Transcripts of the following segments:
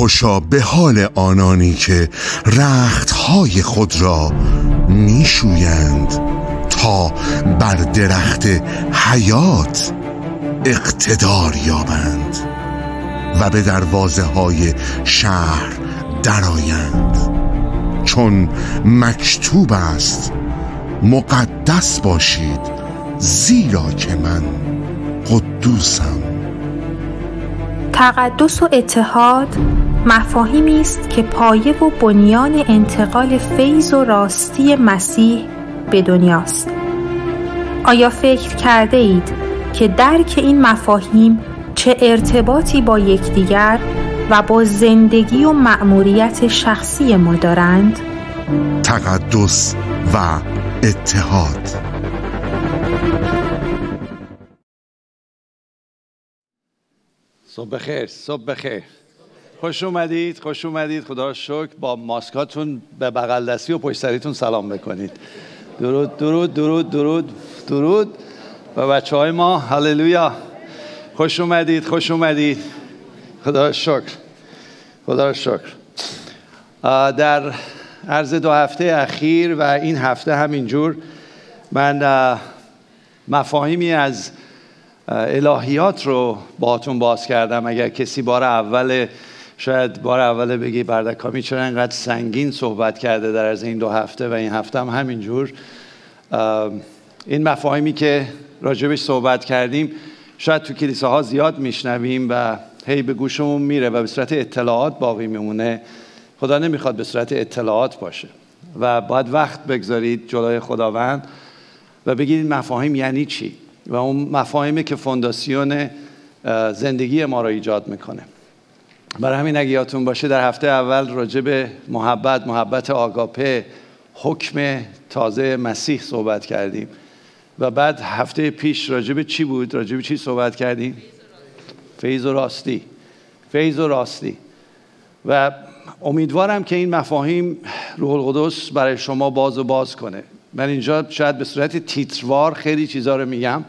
خوشا به حال آنانی که رختهای خود را میشویند تا بر درخت حیات اقتدار یابند و به دروازه های شهر درآیند. چون مکتوب است مقدس باشید زیرا که من قدوسم. تقدس و اتحاد مفاهیمی است که پایه و بنیان انتقال فیض و راستی مسیح به دنیاست. آیا فکر کرده اید که درک این مفاهیم چه ارتباطی با یکدیگر و با زندگی و مأموریت شخصی ما دارند؟ تقدس و اتحاد. صبح بخیر صبح بخیر خوش اومدید خوش اومدید. خدا شکر با ماسکاتون به بغل دستی و پشت سریتون سلام بکنید. درود درود درود درود درود. و بچه های ما هللویا. خوش اومدید خوش اومدید. خدا شکر خدا شکر. در عرض دو هفته اخیر و این هفته همینجور من مفاهیمی از الهیات رو باهاتون باز کردم. اگر کسی بار اول شاید بار اول بگی بردکامی چرا انقدر سنگین صحبت کرده در از این دو هفته و این هفته هم همینجور. این مفاهیمی که راجبش صحبت کردیم شاید تو کلیساها زیاد میشنویم و هی به گوشمون میره و به صورت اطلاعات باقی میمونه. خدا نمی‌خواد به صورت اطلاعات باشه و باید وقت بگذارید جلوی خداوند و بگید مفاهیم یعنی چی؟ و اون مفاهیمی که فونداسیون زندگی ما را ایجاد می‌کنه. برای همین اگه یادتون باشه در هفته اول راجع به محبت محبت آگاپه حکم تازه مسیح صحبت کردیم. و بعد هفته پیش راجع به چی بود؟ راجع به چی صحبت کردیم؟ فیض و راستی. فیض و راستی. و امیدوارم که این مفاهیم روح القدس برای شما باز و باز کنه. من اینجا شاید به صورت تیتروار خیلی چیزا رو میگم.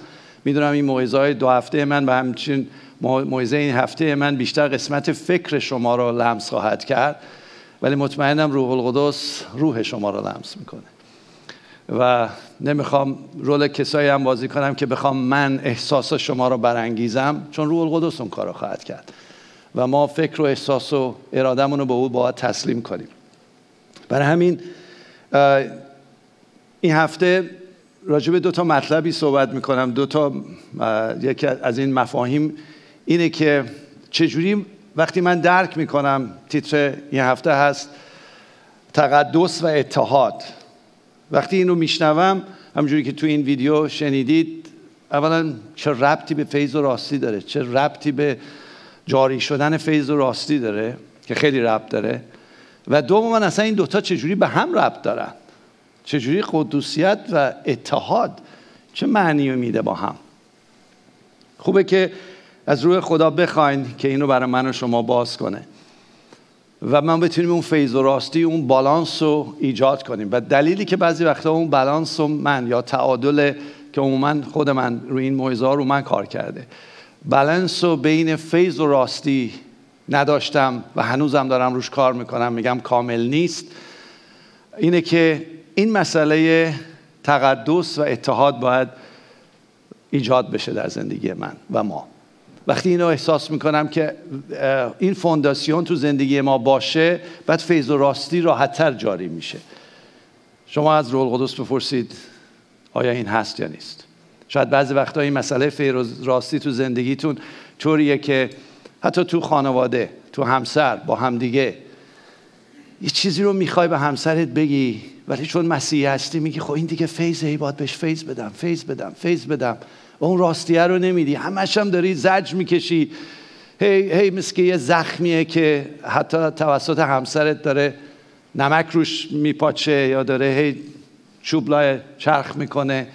می‌دونم این موعظه های دو هفته من و همچنین موعظه این هفته من بیشتر قسمت فکر شما رو لمس خواهد کرد ولی مطمئنم روح القدس روح شما رو لمس می‌کنه. و نمی‌خوام رول کسایی هم بازی کنم که بخوام من احساس شما رو برانگیزم چون روح القدس اون کار رو خواهد کرد. و ما فکر و احساس و ارادمون رو به او باید تسلیم کنیم. برای همین این هفته راجع به دو تا مطلبی صحبت می‌کنم. دو تا یکی از این مفاهیم اینه که چجوری وقتی من درک می‌کنم تیتر این هفته هست تقدس و اتحاد. وقتی اینو میشنوم همجوری که تو این ویدیو شنیدید اولا چه ربطی به فیض و راستی داره چه ربطی به جاری شدن فیض و راستی داره که خیلی ربط داره. و دوم اصلا این دوتا چجوری به هم ربط دارن؟ چجوری قدوسیت و اتحاد چه معنی میده با هم؟ خوبه که از روی خدا بخواین که اینو برای من و شما باز کنه. و من بتونیم اون فیض و راستی اون بالانس رو ایجاد کنیم. و دلیلی که بعضی وقتا اون بالانس رو من یا تعادل که عموما خود من روی این موعظه رو من کار کرده. بالانس رو بین فیض و راستی نداشتم و هنوزم دارم روش کار می‌کنم. میگم کامل نیست. اینه که این مسئله تقدس و اتحاد باید ایجاد بشه در زندگی من و ما. وقتی اینو احساس می‌کنم که این فونداسیون تو زندگی ما باشه بعد فیض و راستی راحتتر جاری میشه. شما از رول قدس بپرسید آیا این هست یا نیست؟ شاید بعضی وقتا این مسئله فیض راستی تو زندگیتون طوریه که حتی تو خانواده تو همسر با همدیگه یه چیزی رو می‌خوای به همسرت بگی ولی چون مسیحی هستی میگی خب این دیگه فیض ای باید بهش فیض بدم فیض بدم فیض بدم. و اون راستیه رو نمیدی. همش هم داری زج می‌کشی. هی هی مثل یه زخمیه که حتی توسط همسرت داره نمک روش میپاچه یا داره هی چوبلای چرخ می‌کنه.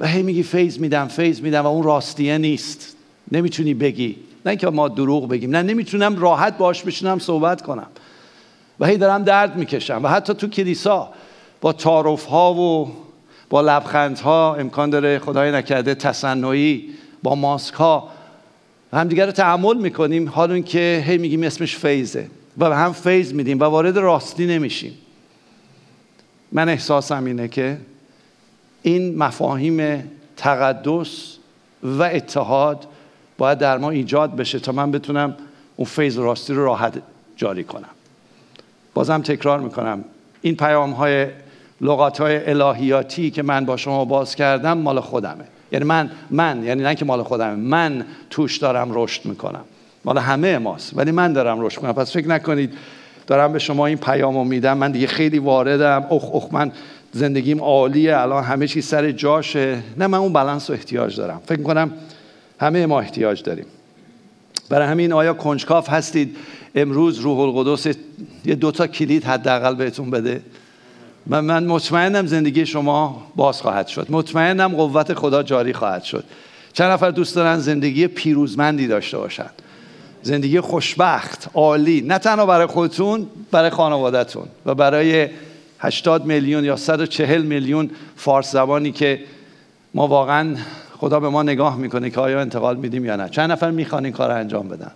و هی میگی فیض میدم فیض میدم و اون راستیه نیست. نمی‌تونی بگی. نه اینکه ما دروغ بگیم نه نمی‌تونم راحت باش بشینم صحبت کنم. و هی دارم درد می‌کشم. و حتی تو کلیسا با تعارف ها و با لبخند ها امکان داره خدای نکرده تصنعی با ماسک ها همدیگه رو می‌کنیم حال که هی میگیم اسمش فیزه و هم فیض میدیم و وارد راستی نمیشیم. من احساسم اینه که این مفاهیم تقدس و اتحاد باید در ما ایجاد بشه تا من بتونم اون فیض راستی رو راحت جاری کنم. بازم تکرار می‌کنم. این پیام های لغات های الهیاتی که من با شما باز کردم مال خودمه. یعنی من من یعنی نه که مال خودمه. من توش دارم رشد می‌کنم. مال همه ماست. ولی من دارم رشد می‌کنم. پس فکر نکنید دارم به شما این پیامو میدم. من دیگه خیلی واردم. اخ اخ من زندگیم عالیه. الان همه چی سر جاشه. نه من اون بالانس رو احتیاج دارم. فکر کنم همه ما احتیاج داریم. برای همین آیا کنجکاف هستید؟ امروز روح القدس یه دوتا کلید حداقل بهتون بده. من, من مطمئنم زندگی شما باز خواهد شد. مطمئنم قوت خدا جاری خواهد شد. چند نفر دوست دارن زندگی پیروزمندی داشته باشن. زندگی خوشبخت عالی نه تنها برای خودتون برای خانوادهتون و برای 80 میلیون یا 140 میلیون فارس زبانی که ما واقعا خدا به ما نگاه می‌کنه که آیا انتقال میدیم یا نه. چند نفر می‌خوان این کار انجام بدن.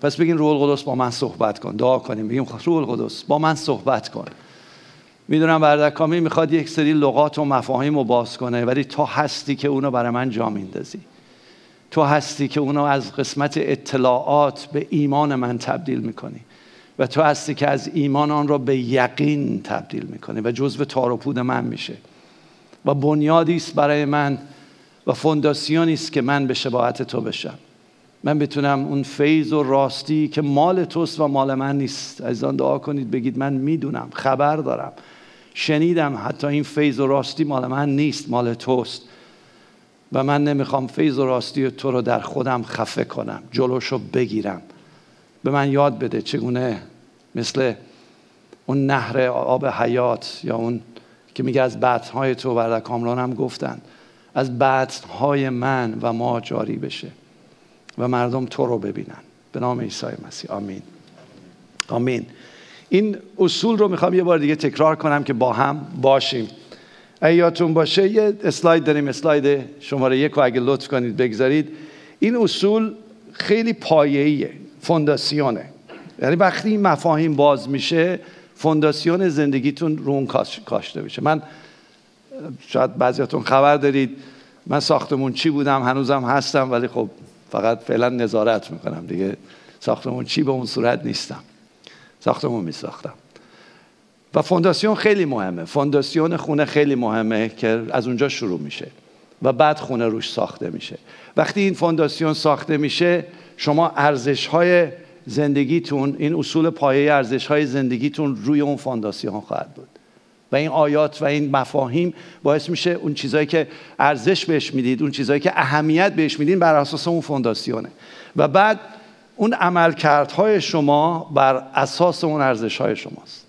پس بگین روح القدس با من صحبت کن دعا کنیم بگیم روح القدس با من صحبت کن. می‌دونم بردک کامی می‌خواد یک سری لغات و مفاهیم رو باز کنه ولی تو هستی که اونو برای من جا میندازی. تو هستی که اونو از قسمت اطلاعات به ایمان من تبدیل می‌کنی. و تو هستی که از ایمان آن را به یقین تبدیل می‌کنی و جزو تار و پود من میشه. و بنیادی است برای من و فونداسیونی است که من به شباهت تو بشم. من بتونم اون فیض و راستی که مال توست و مال من نیست. از آن دعا کنید بگید من می‌دونم خبر دارم. شنیدم حتی این فیض و راستی مال من نیست مال توست. و من نمی‌خوام فیض و راستی تو رو در خودم خفه کنم جلوشو بگیرم. به من یاد بده چگونه مثل اون نهر آب حیات یا اون که میگه از بطنهای تو برده کامران هم گفتن از بطنهای من و ما جاری بشه و مردم تو رو ببینن. به نام عیسی مسیح. آمین. آمین. این اصول رو می‌خوام یه بار دیگه تکرار کنم که با هم باشیم. ایاتون باشه یه اسلاید داریم اسلاید شماره یک رو اگه لطف کنید بگذارید. این اصول خیلی پایه‌ایه فونداسیونه. یعنی وقتی این مفاهیم باز میشه فونداسیون زندگیتون رو اون کاشته میشه. من شاید بعضیاتون خبر دارید من ساختمون چی بودم؟ هنوزم هستم ولی خب فقط فعلا نظارت می‌کنم دیگه. ساختمون چی به اون صورت نیستم. ساختمون میساختم. و فونداسیون خیلی مهمه. فونداسیون خونه خیلی مهمه که از اونجا شروع میشه و بعد خونه روش ساخته میشه. وقتی این فونداسیون ساخته میشه شما ارزش های زندگیتون این اصول پایه ارزش های زندگیتون روی اون فونداسیون خواهد بود. و این آیات و این مفاهیم باعث میشه اون چیزهایی که ارزش بهش می‌دید اون چیزهایی که اهمیت بهش میدین بر اساس اون فونداسیونه. و بعد اون عملکردهای شما بر اساس اون ارزش های شماست.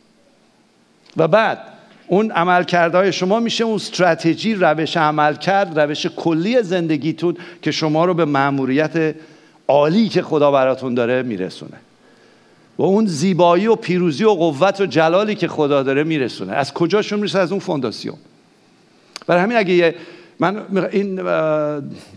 و بعد اون عملکردهای شما میشه اون استراتژی روش عمل کرد روش کلی زندگیتون که شما رو به مأموریت عالی که خدا براتون داره میرسونه. و اون زیبایی و پیروزی و قوت و جلالی که خدا داره میرسونه. از کجاشون می‌رسه؟ از اون فونداسیون. برای همین اگه من این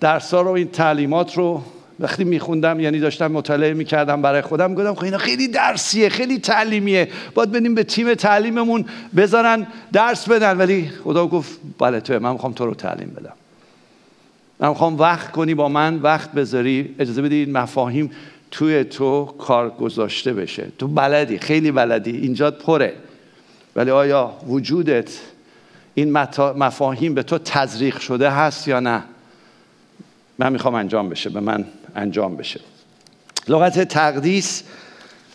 درس رو این تعلیمات رو وقتی میخوندم یعنی داشتم مطالعه می‌کردم برای خودم گفتم خب اینا خیلی درسیه خیلی تعلیمیه. باید بدیم به تیم تعلیممون بذارن درس بدن. ولی خدا گفت بله تو من می‌خوام تو رو تعلیم بدم. من می‌خوام وقت کنی با من وقت بذاری. اجازه بدی این مفاهیم توی تو کار گذاشته بشه. تو بلدی خیلی بلدی اینجا پره. ولی آیا وجودت این مفاهیم به تو تزریق شده هست یا نه؟ من می‌خوام انجام بشه به من انجام بشه. لغت تقدیس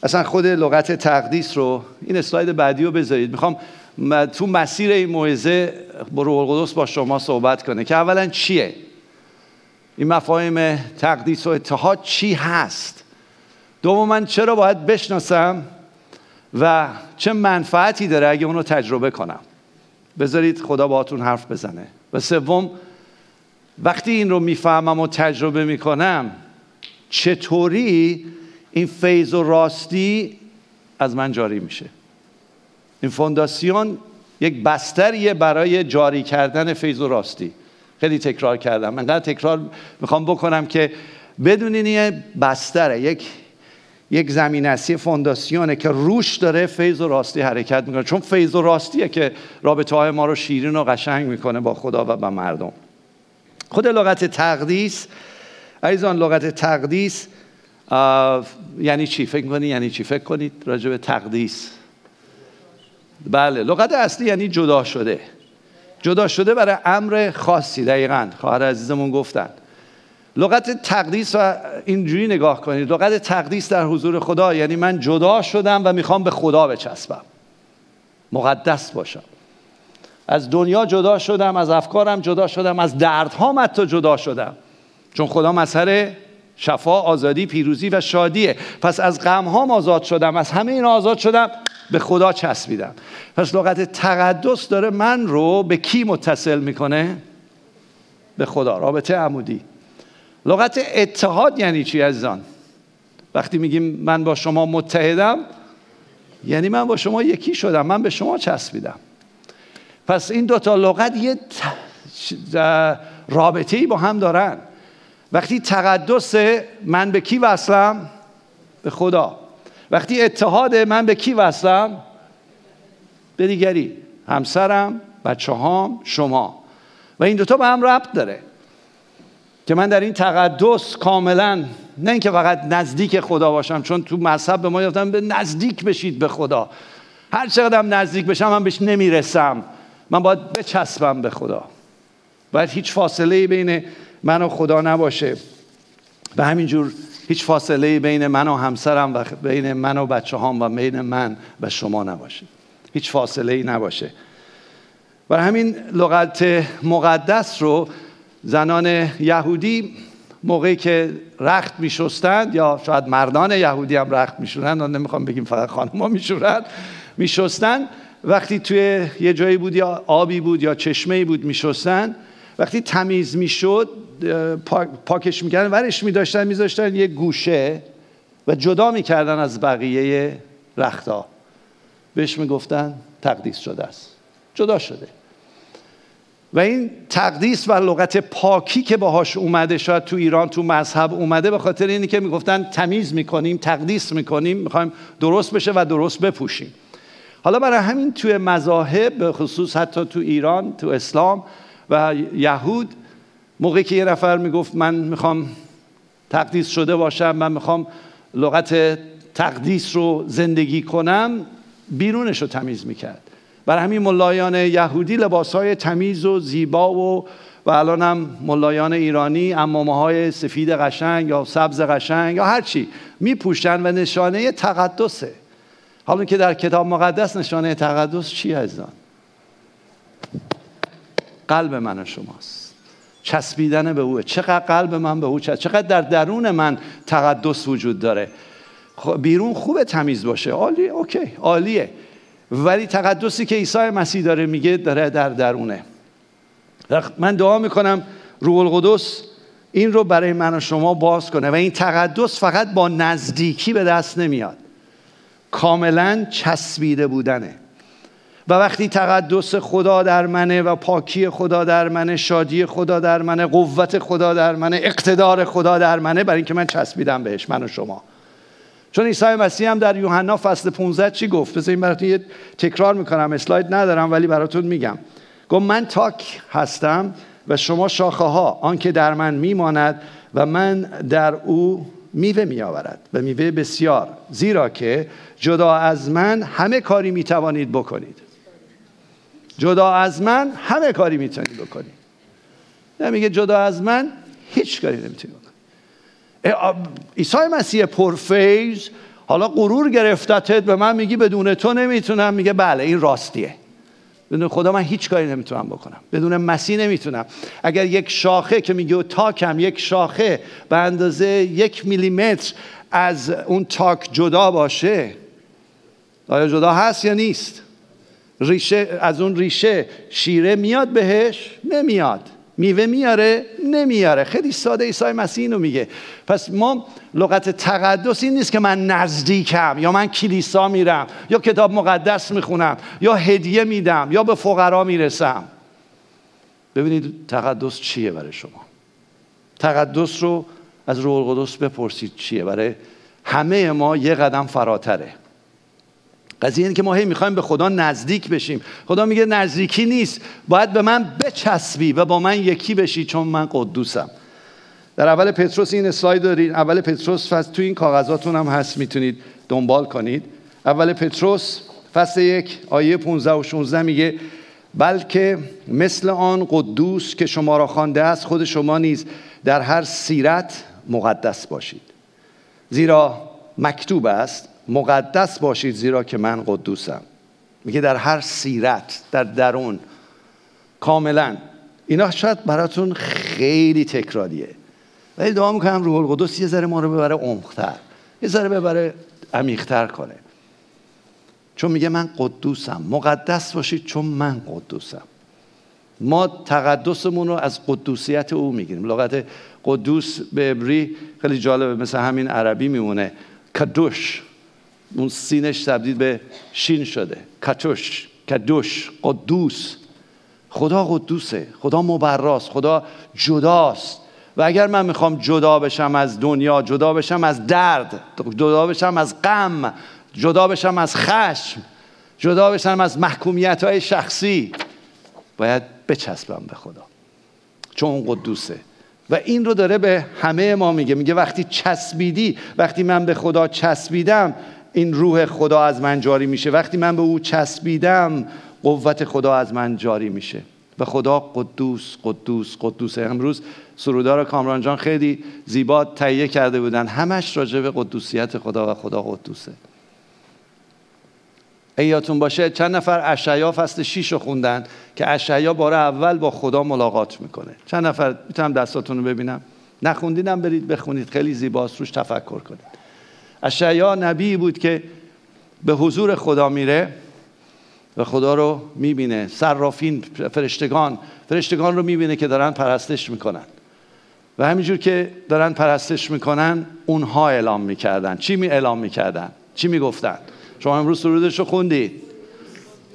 اصلا خود لغت تقدیس رو این اسلاید بعدی رو بذارید. می‌خوام تو مسیر این موعظه با روح القدس با شما صحبت کنه که اولا چیه؟ این مفاهیم تقدیس و اتحاد چی هست؟ دوما چرا باید بشناسم و چه منفعتی داره اگه اونو تجربه کنم؟ بذارید خدا باهاتون حرف بزنه. و سوم وقتی این رو می‌فهمم و تجربه می‌کنم چطوری این فیض و راستی از من جاری میشه؟ این فونداسیون یک بستریه برای جاری کردن فیض و راستی. خیلی تکرار کردم. من تکرار می‌خوام بکنم که بدونین یه بستره یک یک زمین اصلی فونداسیونه که روش داره فیض و راستی حرکت می‌کنه. چون فیض و راستیه که رابطه های ما رو شیرین و قشنگ می‌کنه با خدا و با مردم. خود لغت تقدیس عزیزان لغت تقدیس یعنی چی؟ فکر کنید یعنی چی؟ فکر کنید راجع به تقدیس. بله لغت اصلی یعنی جدا شده. جدا شده برای امر خاصی دقیقا. خواهر عزیزمون گفتن. لغت تقدیس و اینجوری نگاه کنید. لغت تقدیس در حضور خدا یعنی من جدا شدم و می‌خوام به خدا بچسبم. مقدس باشم. از دنیا جدا شدم از افکارم جدا شدم از دردهام حتی جدا شدم. چون خدا مظهر شفا آزادی پیروزی و شادیه. پس از غمهام آزاد شدم از همه این آزاد شدم به خدا چسبیدم. پس لغت تقدس داره من رو به کی متصل می‌کنه؟ به خدا. رابطه عمودی. لغت اتحاد یعنی چی عزیزان؟ وقتی میگیم من با شما متحدم یعنی من با شما یکی شدم من به شما چسبیدم. پس این دوتا لغت یه رابطه ای با هم دارن. وقتی تقدس من به کی وصلم؟ به خدا. وقتی اتحاد من به کی وصلم؟ به دیگری. همسرم بچه هام شما. و این دوتا به هم ربط داره. که من در این تقدس کاملا نه اینکه فقط نزدیک خدا باشم چون تو مذهب به ما یافتم به نزدیک بشید به خدا. هر چقدر نزدیک بشم من بهش نمی‌رسم. من باید بچسبم به خدا. باید هیچ فاصله بین من و خدا نباشه. به همین جور هیچ فاصله بین من و همسرم و بین من و بچه هام و بین من و شما نباشه. هیچ فاصله ای نباشه. برای همین لغت مقدس رو زنان یهودی موقعی که رخت میشستند یا شاید مردان یهودی هم رخت میشورند نمی‌خوام بگیم فقط خانم‌ها میشورند میشستند. وقتی توی یه جایی بود یا آبی بود یا چشمه بود میشستند وقتی تمیز می‌شد پاکش می‌کردن ورش میداشتن میذاشتن یه گوشه و جدا می‌کردن از بقیه رختا بهش می‌گفتن تقدیس شده است. جدا شده. و این تقدیس و لغت پاکی که باهاش اومده شاید تو ایران تو مذهب اومده به خاطر اینی که می‌گفتن تمیز می‌کنیم تقدیس می‌کنیم می‌خوایم درست بشه و درست بپوشیم. حالا برای همین توی مذاهب خصوص حتی تو ایران تو اسلام و یهود موقعی که یه نفر می‌گفت من می‌خوام تقدیس شده باشم من می‌خوام لغت تقدیس رو زندگی کنم بیرونش رو تمیز می‌کرد. برای همین ملایان یهودی لباس های تمیز و زیبا و و الان هم ملایان ایرانی امامه های سفید قشنگ یا سبز قشنگ یا هر چی میپوشن و نشانه تقدسه. حالا که در کتاب مقدس نشانه تقدس چی هستن قلب من و شماست. چسبیدن به اوه چقدر قلب من به او چسب چقدر در درون من تقدس وجود داره. خب، بیرون خوبه تمیز باشه. عالی اوکی عالیه. ولی تقدسی که عیسی مسیح داره میگه داره در درونه. من دعا می‌کنم روح القدس این رو برای من و شما باز کنه و این تقدس فقط با نزدیکی به دست نمیاد. کاملا چسبیده بودنه. و وقتی تقدس خدا در منه و پاکی خدا در منه شادی خدا در منه قوت خدا در منه اقتدار خدا در منه برای اینکه من چسبیدم بهش من و شما. چون عیسی مسیح هم در یوحنا فصل 15 چی گفت؟ بذارین براتون یه تکرار می‌کنم اسلاید ندارم ولی براتون میگم. گفت من تاک هستم و شما شاخه ها آنکه در من میماند و من در او میوه میآورد و میوه بسیار زیرا که جدا از من همه کاری می‌توانید بکنید. جدا از من همه کاری می‌تونید بکنید نمیگه جدا از من هیچ کاری نمی‌تونید عیسی مسیح پرفیض حالا غرور گرفتتت به من میگی بدون تو نمی‌تونم. میگه بله این راستیه. بدون خدا من هیچ کاری نمی‌تونم بکنم. بدون مسیح نمی‌تونم. اگر یک شاخه که میگه تاکم یک شاخه به اندازه یک میلیمتر از اون تاک جدا باشه آیا جدا هست یا نیست؟ ریشه از اون ریشه شیره میاد بهش نمیاد. میوه میاره نمیاره. خیلی ساده عیسی مسیح اینو میگه. پس ما لغت تقدس این نیست که من نزدیکم یا من کلیسا میرم یا کتاب مقدس می‌خونم یا هدیه میدم یا به فقرا می‌رسم. ببینید تقدس چیه برای شما؟ تقدس رو از روح القدس بپرسید چیه؟ برای همه ما یه قدم فراتره. قضیه اینه که ما هی می‌خوایم به خدا نزدیک بشیم. خدا میگه نزدیکی نیست. باید به من بچسبی و با من یکی بشی چون من قدوسم. در اول پتروس این اسلاید دارید. اول پتروس فصل تو این کاغذاتون هم هست می‌تونید دنبال کنید. اول پتروس فصل یک آیه 15 و 16 میگه بلکه مثل آن قدوس که شما را خوانده است خود شما نیز در هر سیرت مقدس باشید. زیرا مکتوب است مقدس باشید زیرا که من قدوسم. میگه در هر سیرت در درون. کاملا. اینا شاید براتون خیلی تکراریه. ولی دعا می‌کنم روح القدس یه ذره ما رو ببره عمقتر. یه ذره ببره عمیقتر کنه. چون میگه من قدوسم. مقدس باشید چون من قدوسم. ما تقدسمون رو از قدوسیت او می‌گیریم. لغت قدوس به عبری خیلی جالبه. مثل همین عربی میمونه. کدوش. اون سینش تبدیل به شین شده. کتوش کدوش قدوس. خدا قدوسه. خدا مبراست. خدا جداست. و اگر من می‌خوام جدا بشم از دنیا جدا بشم از درد جدا بشم از غم جدا بشم از خشم جدا بشم از محکومیت های شخصی باید بچسبم به خدا. چون قدوسه. و این رو داره به همه ما میگه. میگه وقتی چسبیدی وقتی من به خدا چسبیدم این روح خدا از من جاری میشه. وقتی من به او چسبیدم قوت خدا از من جاری میشه. و خدا قدوس قدوس قدوس. امروز سرودار کامران جان خیلی زیبا تهیه کرده بودن. همش راجع به قدوسیت خدا و خدا قدوسه. ایاتون باشه چند نفر اشعیا فصل 6 رو خوندن که اشعیا بار اول با خدا ملاقات می‌کنه. چند نفر؟ می‌تونم دستاتون رو ببینم. نخوندینم برید بخونید. خیلی زیباست. روش تفکر کنید. اشعیا نبی بود که به حضور خدا میره و خدا رو می‌بینه. صرافین فرشتگان فرشتگان رو می‌بینه که دارن پرستش می‌کنن. و همینجور که دارن پرستش می‌کنن اونها اعلام می‌کردن. چی می اعلام می‌کردن؟ چی می‌گفتن؟ شما امروز سرودش رو خوندید.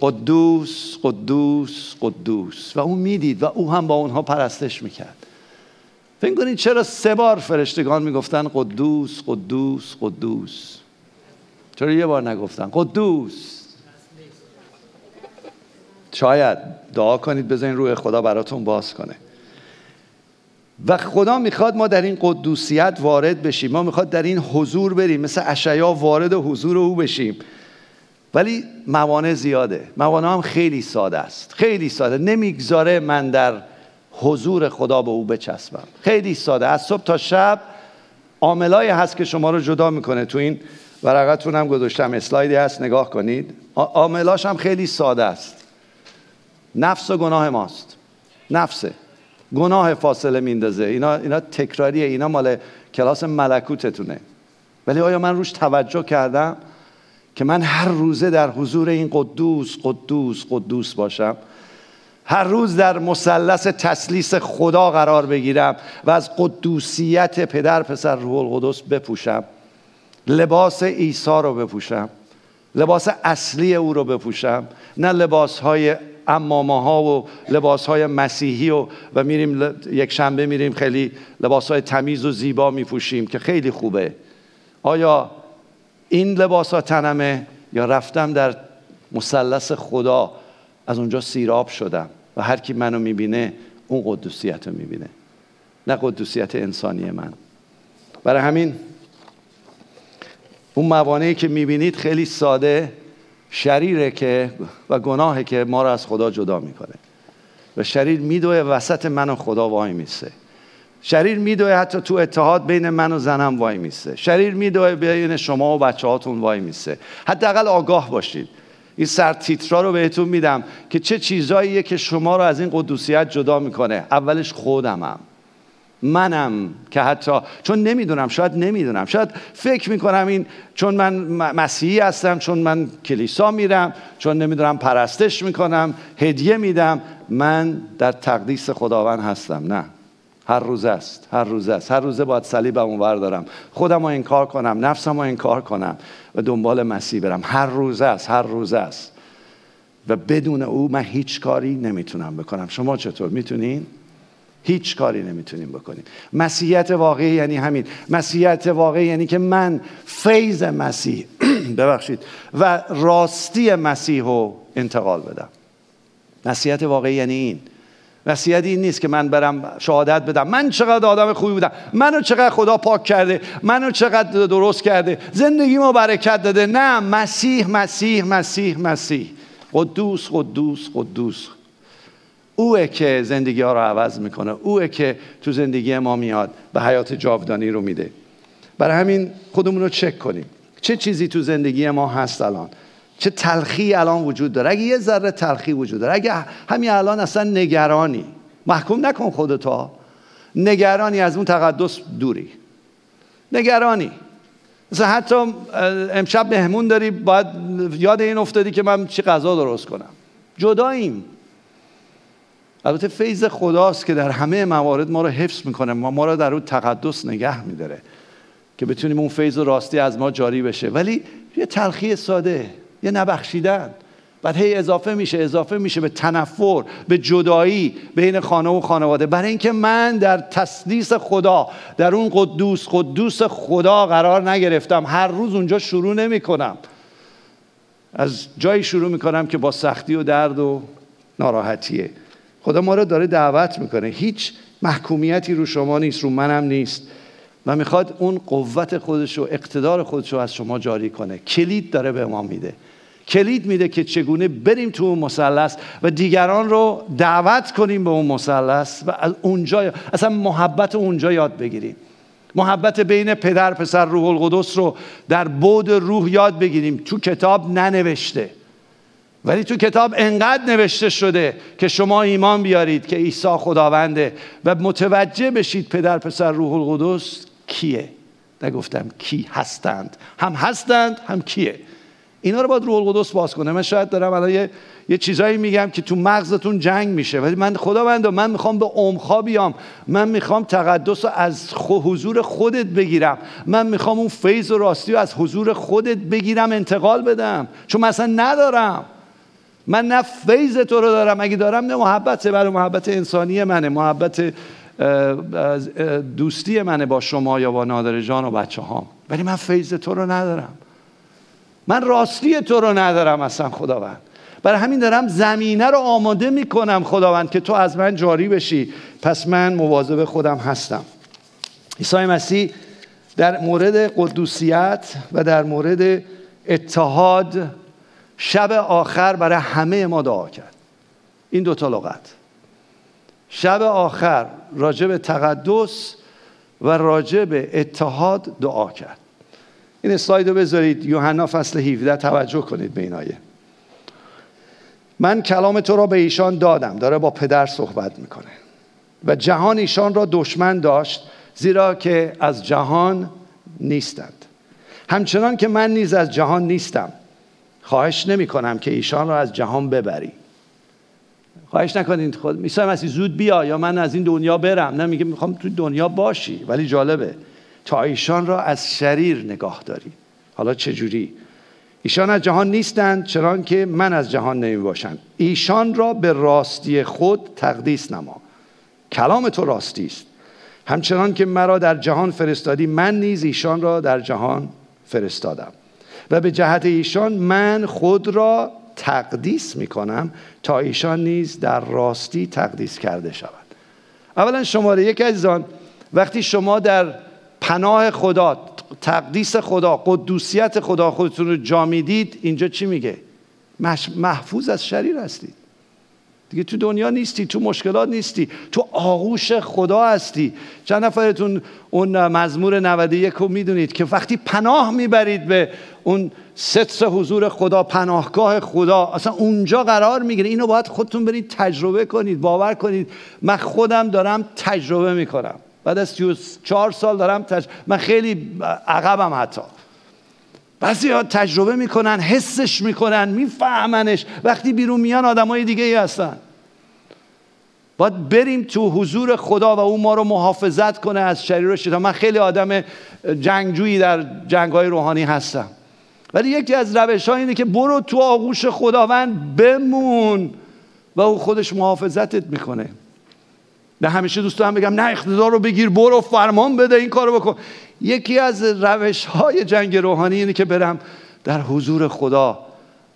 قدوس قدوس قدوس. و اون می‌دید و او هم با اونها پرستش می‌کرد. فکر کنید چرا سه بار فرشتگان می‌گفتن قدوس قدوس قدوس؟ چرا یه بار نگفتن؟ قدوس. شاید دعا کنید بذارین روی خدا براتون باز کنه. و خدا می‌خواد ما در این قدوسیت وارد بشیم. ما می‌خواد در این حضور بریم. مثل اشعیا وارد حضور او بشیم. ولی موانع زیاده. موانع هم خیلی ساده است. خیلی ساده. نمی‌گذاره من در حضور خدا به او بچسبم. خیلی ساده. از صبح تا شب عاملایی هست که شما رو جدا می‌کنه تو این ورقتون هم گذاشتم. اسلایدی هست. نگاه کنید. عاملاش هم خیلی ساده است. نفس و گناه ماست. نفسه. گناه فاصله میندازه اینا اینا تکراریه. اینا مال کلاس ملکوتتونه. ولی آیا من روش توجه کردم که من هر روزه در حضور این قدوس قدوس قدوس باشم؟ هر روز در مثلث تسلیس خدا قرار بگیرم و از قدوسیت پدر پسر روح القدس بپوشم. لباس عیسی رو بپوشم. لباس اصلی او رو بپوشم. نه لباس های امامه ها و لباس های مسیحی و, و میریم یک شنبه میریم خیلی لباس های تمیز و زیبا میپوشیم که خیلی خوبه. آیا این لباس ها تنمه یا رفتم در مثلث خدا؟ از اونجا سیراب شدم و هر کی منو می‌بینه اون قدوسیت رو می‌بینه. نه قدوسیت انسانی من. برای همین اون موانعی که می‌بینید خیلی ساده شریره که و گناهه که ما رو از خدا جدا می‌کنه. و شریر میدوه وسط من و خدا وای میسه. شریر میدوه حتی تو اتحاد بین من و زنم وای میسه. شریر میدوه بین شما و بچه هاتون وای میسه. حداقل آگاه باشید. این سر تیترا رو بهتون میدم که چه چیزاییه که شما رو از این قدوسیت جدا می‌کنه. اولش خودمم. منم که حتی چون نمی‌دونم شاید نمی‌دونم. شاید فکر می‌کنم این چون من مسیحی هستم چون من کلیسا میرم چون نمی‌دونم پرستش می‌کنم هدیه میدم من در تقدیس خداوند هستم. نه. هر روز است. هر روز است. هر روزه باید صلیبمو بردارم. خودم رو انکار کنم. نفسم رو انکار کنم. و دنبال مسیح برم. هر روز است هر روز است. و بدون او من هیچ کاری نمی‌تونم بکنم. شما چطور می‌تونین؟ هیچ کاری نمی‌تونیم بکنیم مسیحیت واقعی یعنی همین. مسیحیت واقعی یعنی که من فیض مسیح ببخشید و راستی مسیح رو انتقال بدم. مسیحیت واقعی یعنی این. مسیحیت این نیست که من برم شهادت بدم. من چقدر آدم خوبی بودم. منو چقدر خدا پاک کرده. منو چقدر درست کرده. زندگی ما برکت داده. نه مسیح مسیح مسیح مسیح. قدوس قدوس قدوس. اوه که زندگی ها رو عوض می‌کنه. اوه که تو زندگی ما میاد. به حیات جاودانی رو میده. برای همین خودمون رو چک کنیم. چه چیزی تو زندگی ما هست الان؟ چه تلخی الان وجود داره. اگه یه ذره تلخی وجود داره اگه همین الان اصلا نگرانی. محکوم نکن خودتا نگرانی از اون تقدس دوری. نگرانی. مثلا حتی امشب مهمون داری باید یاد این افتادی که من چی غذا درست کنم. جداییم. البته فیض خداست که در همه موارد ما رو حفظ می‌کنه. ما ما رو در اون تقدس نگه میداره که بتونیم اون فیض راستی از ما جاری بشه. ولی یه تلخی ساده. یه نبخشیدن. بعد هی اضافه میشه اضافه میشه به تنفر به جدایی بین خانه و خانواده. برای اینکه من در تسلیس خدا در اون قدوس قدوس خدا قرار نگرفتم. هر روز اونجا شروع نمی کنم از جایی شروع می‌کنم که با سختی و درد و ناراحتیه. خدا ما رو داره دعوت می‌کنه. هیچ محکومیتی رو شما نیست رو منم نیست. و می‌خواد اون قوت خودش و اقتدار خودش رو از شما جاری کنه. کلید داره به ما میده. کلید میده که چگونه بریم تو اون مثلث و دیگران رو دعوت کنیم به اون مثلث و از اونجا اصلا محبت اونجا یاد بگیریم. محبت بین پدر پسر روح القدس رو در بود روح یاد بگیریم. تو کتاب ننوشته. ولی تو کتاب انقدر نوشته شده که شما ایمان بیارید که عیسی خداونده و متوجه بشید پدر پسر روح القدس کیه. نگفتم کی هستند. هم هستند هم کیه. اینا رو باید روح القدس باز کنه. من شاید دارم الان یه, یه چیزایی میگم که تو مغزتون جنگ میشه. ولی من خداوند من می‌خوام به عمقا بیام. من می‌خوام تقدس رو از حضور خودت بگیرم. من می‌خوام اون فیض و راستی رو از حضور خودت بگیرم انتقال بدم. چون مثلا ندارم. من نه فیض تو رو دارم. اگه دارم نه محبت برای محبت انسانی منه. محبت دوستی منه با شما یا با نادر جان و بچه هام ولی من فیض تو رو ندارم. من راستی تو رو ندارم اصلا خداوند. برای همین دارم زمینه رو آماده می‌کنم خداوند که تو از من جاری بشی. پس من مواظب خودم هستم. عیسی مسیح در مورد قدوسیت و در مورد اتحاد شب آخر برای همه ما دعا کرد. این دوتا لغت. شب آخر راجب تقدس و راجب اتحاد دعا کرد. این اسلاید رو بذارید. یوحنا فصل 17 توجه کنید به این آیه من کلام تو را به ایشان دادم. داره با پدر صحبت می‌کنه. و جهان ایشان را دشمن داشت زیرا که از جهان نیستند. همچنان که من نیز از جهان نیستم. خواهش نمی کنم که ایشان را از جهان ببری. خواهش نکنید خود میسای مسیح زود بیا یا من از این دنیا برم. نه میگه می‌خوام تو دنیا باشی. ولی جالبه. تا ایشان را از شریر نگاه داری. حالا چجوری ایشان از جهان نیستند چرا که من از جهان نمی باشم ایشان را به راستی خود تقدیس نما. کلام تو راستی است. همچنان که مرا در جهان فرستادی من نیز ایشان را در جهان فرستادم. و به جهت ایشان من خود را تقدیس می کنم تا ایشان نیز در راستی تقدیس کرده شود. اولا شماره یک عزیزان وقتی شما در پناه خدا تقدیس خدا قدوسیت خدا خودتون رو جا می‌دید اینجا چی میگه؟ محفوظ از شریر هستید دیگه تو دنیا نیستی تو مشکلات نیستی تو آغوش خدا هستی. چند نفرتون اون مزمور 91 رو می‌دونید که وقتی پناه می‌برید به اون ستر حضور خدا پناهگاه خدا اصلا اونجا قرار می‌گیره. اینو باید خودتون برید تجربه کنید باور کنید. من خودم دارم تجربه می‌کنم. بعد از 34 سال دارم تج... من خیلی عقبم حتی. بعضی ها تجربه می‌کنن حسش می‌کنن میفهمنش. وقتی بیرون میان آدم های دیگه ای هستن. باید بریم تو حضور خدا و او ما رو محافظت کنه از شریر و شیطان. من خیلی آدم جنگجویی در جنگ های روحانی هستم. ولی یکی از روش اینه که برو تو آغوش خداوند بمون و او خودش محافظتت می‌کنه. نه همیشه دوست دارم بگم نه اقتدار رو بگیر برو فرمان بده این کارو بکن. یکی از روش های جنگ روحانی اینه که برم در حضور خدا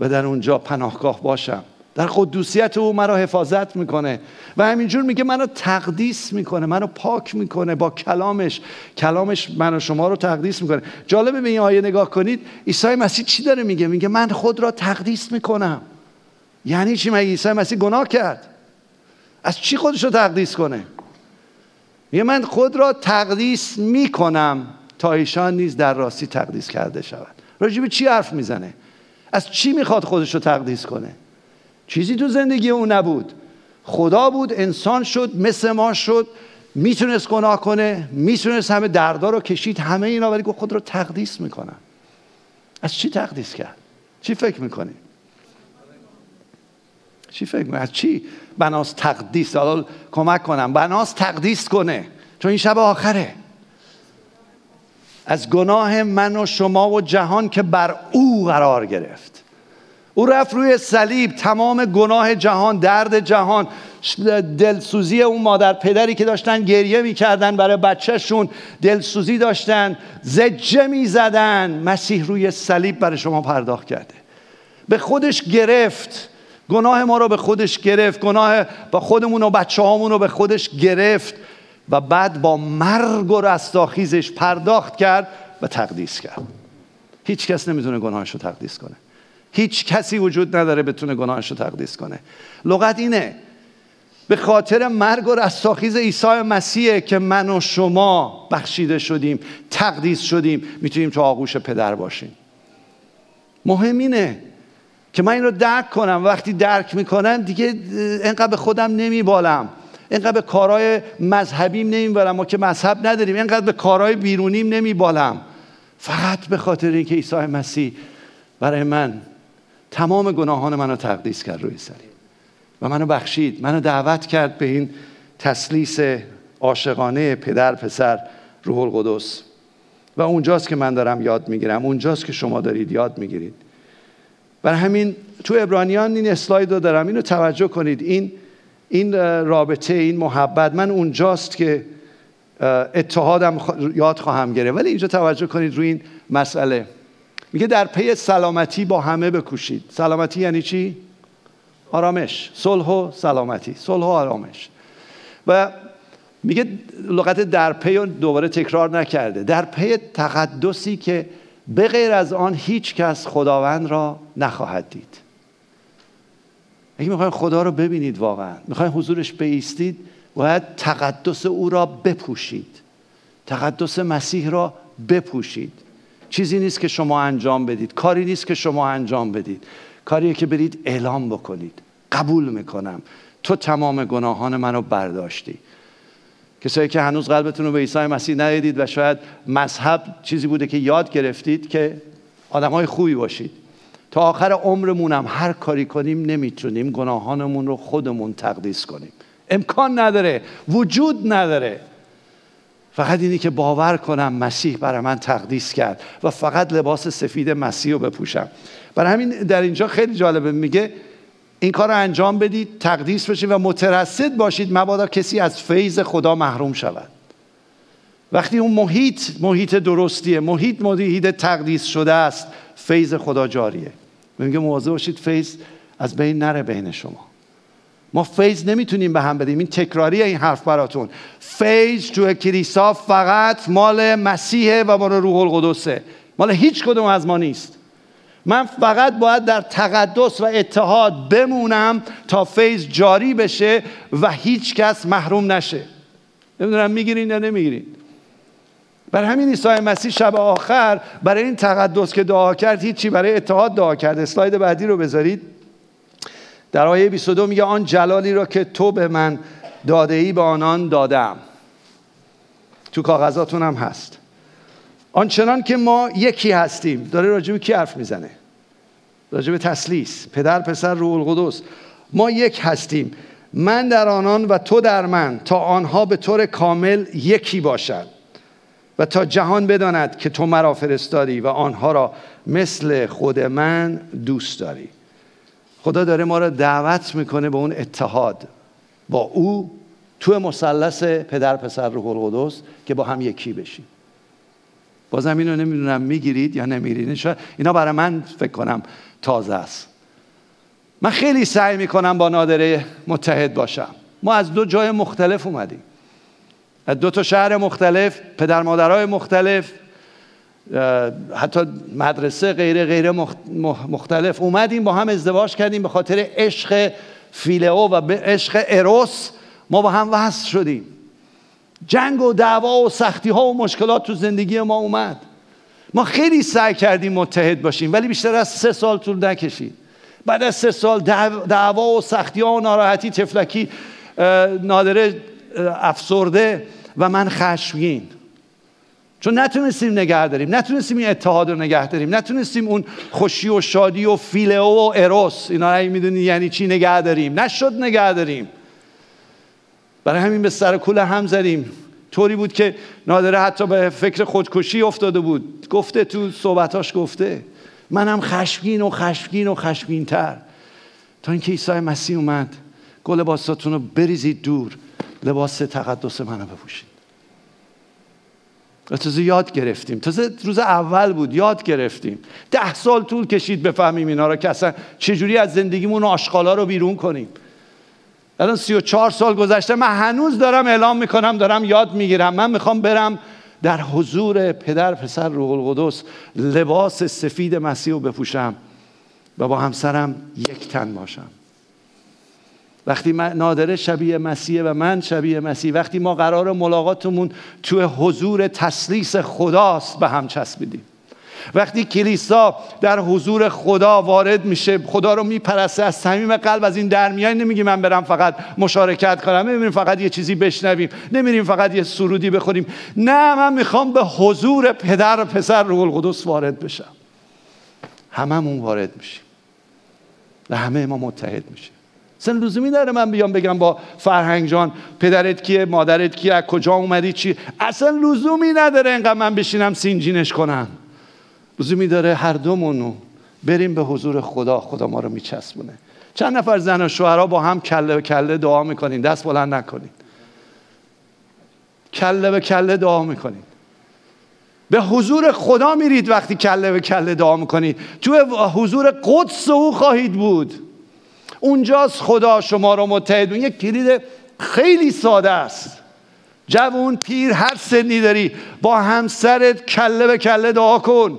و در اونجا پناهگاه باشم. در قدوسیت او مرا حفاظت می‌کنه و همینجور میگه منو تقدیس می‌کنه منو پاک می‌کنه با کلامش. کلامش من شما رو تقدیس می‌کنه. جالبه به این آیه نگاه کنید عیسی مسیح چی داره میگه؟ میگه من خود را تقدیس می‌کنم. یعنی چی؟ مگه عیسی مسیح گناه کرد؟ از چی خودش رو تقدیس کنه؟ میگه من خود را تقدیس می‌کنم تا ایشان نیز در راستی تقدیس کرده شود. راجب چی حرف می‌زنه؟ از چی می‌خواد خودش رو تقدیس کنه؟ چیزی تو زندگی اون نبود. خدا بود انسان شد مثل ما شد می‌تونست گناه کنه می‌تونست همه دردار رو کشید همه اینا ولی خود رو تقدیس می‌کنن از چی تقدیس کرد؟ چی فکر می‌کنی؟ چی فکر می‌کنی؟ از چی؟ بناس تقدیس حالا کمک کنم. بناس تقدیس کنه. چون این شب آخره. از گناه من و شما و جهان که بر او قرار گرفت. او رفت روی صلیب تمام گناه جهان درد جهان دلسوزی اون مادر پدری که داشتن گریه می‌کردن برای بچهشون دلسوزی داشتن زجه می‌زدن. مسیح روی صلیب برای شما پرداخت کرده. به خودش گرفت. گناه ما رو به خودش گرفت گناه با خودمون و بچه رو به خودش گرفت و بعد با مرگ و رستاخیزش پرداخت کرد و تقدیس کرد. هیچ کس نمی‌تونه گناهش رو تقدیس کنه. هیچ کسی وجود نداره بتونه گناهش رو تقدیس کنه. لغت اینه به خاطر مرگ و رستاخیز عیسی مسیحه که من و شما بخشیده شدیم تقدیس شدیم می‌تونیم تو آغوش پدر باشیم. مهم اینه که من این رو درک کنم. وقتی درک می‌کنم دیگه انقدر به خودم نمیبالم. اینقدر به کارهای مذهبیم نمیبالم. ما که مذهب نداریم اینقدر به کارهای بیرونیم نمیبالم. فقط به خاطر اینکه عیسی مسیح برای من تمام گناهان منو تقدیس کرد روی سری و منو بخشید. منو دعوت کرد به این تسلیس عاشقانه پدر پسر روح القدس. و اونجاست که من دارم یاد می‌گیرم. اونجاست که شما دارید یاد می‌گیرید. برای همین تو ابرانیان این اسلاید رو دارم. اینو توجه کنید. این این رابطه این محبت. من اونجاست که اتحادم یاد خواهم گرفت. ولی اینجا توجه کنید روی این مسئله. میگه در پی سلامتی با همه بکوشید. سلامتی یعنی چی؟ آرامش. صلح و سلامتی. صلح و آرامش. و میگه لغت در پی دوباره تکرار نکرده. در پی تقدسی که به غیر از آن هیچ کس خداوند را نخواهد دید. اگه می‌خواین خدا رو ببینید واقعا می‌خواین حضورش بایستید باید تقدس او را بپوشید. تقدس مسیح را بپوشید. چیزی نیست که شما انجام بدید. کاری نیست که شما انجام بدید. کاریه که برید اعلام بکنید. قبول می‌کنم. تو تمام گناهان منو برداشتی. کسایی که هنوز قلبتون رو به عیسی مسیح ندیدید و شاید مذهب چیزی بوده که یاد گرفتید که آدم های خوبی باشید. تا آخر عمرمونم هر کاری کنیم نمی‌تونیم گناهانمون رو خودمون تقدیس کنیم. امکان نداره وجود نداره. فقط اینی که باور کنم مسیح برای من تقدیس کرد و فقط لباس سفید مسیح رو بپوشم. برای همین در اینجا خیلی جالبه میگه این کار رو انجام بدید تقدیس بشید و مترصد باشید مبادا کسی از فیض خدا محروم شود. وقتی اون محیط محیط درستیه محیط محیط تقدیس شده است فیض خدا جاریه. میگه مواظب باشید فیض از بین نره بین شما. ما فیض نمی‌تونیم به هم بدیم. این تکراری این حرف براتون. فیض تو کلیسا فقط مال مسیحه و مال روح القدسه. مال هیچ کدوم از ما نیست. من فقط باید در تقدس و اتحاد بمونم تا فیض جاری بشه و هیچ کس محروم نشه. نمی‌دونم می‌گیرین یا نمی‌گیرین. بر همین عیسی مسیح شب آخر برای این تقدس که دعا کرد هیچی برای اتحاد دعا کرد اسلاید بعدی رو بذارید. در آیه 22 میگه آن جلالی را که تو به من داده ای به آنان دادم تو کاغذاتون هم هست. آنچنان که ما یکی هستیم. داره راجب کی حرف می‌زنه؟ راجب تسلیس. پدر پسر روح القدس. ما یک هستیم. من در آنان و تو در من تا آنها به طور کامل یکی باشد و تا جهان بداند که تو مرا فرستادی و آنها را مثل خود من دوست داری. خدا داره ما را دعوت می‌کنه به اون اتحاد با او تو مثلث پدر پسر روح القدس که با هم یکی بشیم. بازم اینو نمی‌دونم می‌گیرید یا نمی‌گیرید. اینا برای من فکر کنم تازه است. من خیلی سعی می‌کنم با نادره متحد باشم. ما از دو جای مختلف اومدیم. از دو تا شهر مختلف پدر مادرای مختلف حتی مدرسه غیر غیر مختلف اومدیم با هم ازدواج کردیم به خاطر عشق فیلئو و به عشق اروس. ما با هم وصل شدیم. جنگ و دعوا و سختی ها و مشکلات تو زندگی ما اومد. ما خیلی سعی کردیم متحد باشیم ولی بیشتر از سه سال طول نکشید. بعد از سه سال دعوا و سختی ها و ناراحتی تفلکی نادره افسرده و من خشمگین. چون نتونستیم نگه داریم نتونستیم این اتحاد رو نگه داریم نتونستیم اون خوشی و شادی و فیلئو و اروس اینا رو می‌دونی یعنی چی نگه داریم؟ نشد نگه داریم. برای همین به سر هم زدیم. طوری بود که نادره حتی به فکر خودکشی افتاده بود. گفته تو صحبتاش گفته منم خشمگین و خشمگین و خشمگین تر تا اینکه عیسی مسیح اومد گل لباساتون رو بریزید دور لباس تقدس منو بپوشید. تازه یاد گرفتیم. تازه روز اول بود یاد گرفتیم. ده سال طول کشید بفهمیم اینا رو که اصلا چجوری از زندگیمون آشغالا رو بیرون کنیم. الان سی و چهار سال گذشته من هنوز دارم اعلام می‌کنم دارم یاد می‌گیرم. من می‌خوام برم در حضور پدر پسر روح القدس لباس سفید مسیح رو بپوشم و با همسرم یک تن باشم. وقتی نادره شبیه مسیح و من شبیه مسیح وقتی ما قرار ملاقاتمون تو حضور تسلیس خداست به هم چسبیدیم. وقتی کلیسا در حضور خدا وارد میشه خدا رو میپرسته از صمیم قلب از این در میای نمیگی من برم فقط مشارکت کنم نمیریم فقط یه چیزی بشنویم نمیریم فقط یه سرودی بخوریم. نه من می‌خوام به حضور پدر و پسر روح القدس وارد بشم. هممون وارد میشیم. و همه ما متحد میشیم. اصلا لزومی داره من بیام بگم با فرهنگ جان پدرت کیه مادرت کیه از کجا اومدی چی؟ اصلا لزومی نداره انقدر من بشینم سینجینش کنم. لزومی داره هر دومونو بریم به حضور خدا خدا ما رو میچسبونه. چند نفر زن و شوهرها با هم کله به کله دعا می‌کنین؟ دست بلند نکنین. کله به کله دعا می‌کنین. به حضور خدا میرید وقتی کله به کله دعا می‌کنید. تو حضور قدس او خواهید بود. اونجاست خدا شما رو متحد یک کلید خیلی ساده است. جوون پیر هر سنی داری با همسرت کله به کله دعا کن.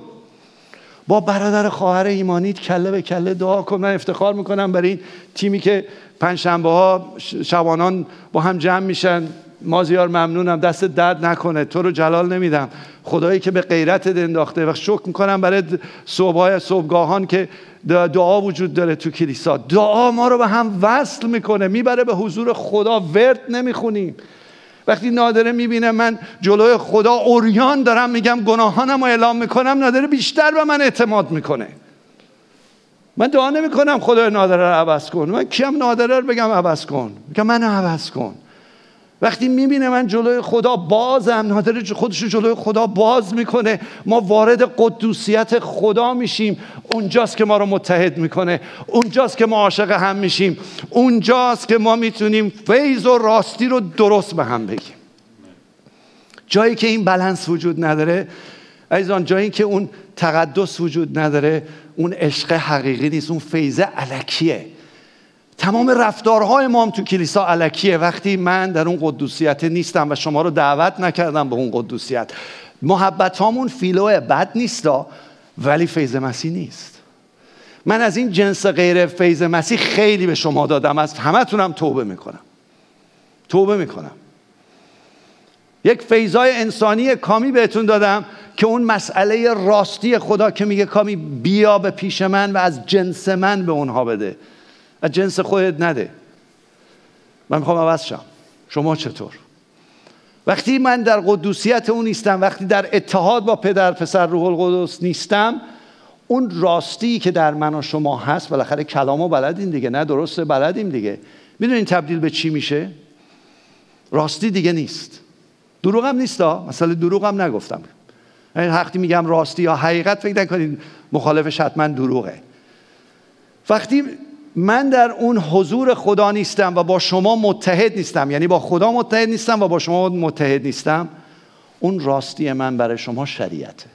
با برادر خواهر ایمانیت کله به کله دعا کن. من افتخار می‌کنم برای این تیمی که پنجشنبه ها شبانان با هم جمع میشن. مازیار ممنونم. دست درد نکنه. تو رو جلال نمیدم. خدایی که به غیرت انداخته. و شکر می‌کنم برای صبح صبحگاهان که دعا وجود داره تو کلیسا. دعا ما رو به هم وصل می‌کنه. می‌بره به حضور خدا. ورد نمی‌خونیم. وقتی نادره می‌بینه من جلوی خدا اوریان دارم میگم گناهانم رو اعلام می‌کنم نادره بیشتر به من اعتماد می‌کنه. من دعا نمی‌کنم خدا نادره رو عوض کن. من کیم نادره رو بگم عوض کن. میگم منو عوض کن. وقتی می‌بینه من جلوی خدا بازم نادر خودش جلوی خدا باز می‌کنه. ما وارد قدوسیت خدا میشیم. اونجاست که ما رو متحد می‌کنه. اونجاست که ما عاشق هم میشیم. اونجاست که ما می‌تونیم فیض و راستی رو درست به هم بگیم. جایی که این بلنس وجود نداره عزیزان جایی که اون تقدس وجود نداره اون عشق حقیقی نیست. اون فیض علکیه. تمام رفتارهای ما هم تو کلیسا علکیه. وقتی من در اون قدوسیت نیستم و شما رو دعوت نکردم به اون قدوسیت. محبت هامون فیلوه بد نیستا ولی فیض مسیح نیست. من از این جنس غیر فیض مسیح خیلی به شما دادم. از همه تونم توبه می‌کنم. توبه می‌کنم. یک فیضای انسانی کامی بهتون دادم که اون مسئله راستی خدا که میگه کامی بیا به پیش من و از جنس من به اونها بده. از جنس خودت نده. من می‌خوام عوض شم. شما چطور؟ وقتی من در قدوسیت اون نیستم وقتی در اتحاد با پدر پسر روح القدس نیستم اون راستی که در من و شما هست بالاخره کلامو بلدیم دیگه نه درسته بلدیم دیگه. می‌دونین تبدیل به چی میشه؟ راستی دیگه نیست. دروغ هم نیست مثلا دروغ هم نگفتم. یعنی وقتی میگم راستی یا حقیقت فکر نکنید مخالفش حتما دروغه. وقتی من در اون حضور خدا نیستم و با شما متحد نیستم. یعنی با خدا متحد نیستم و با شما متحد نیستم. اون راستی من برای شما شریعته.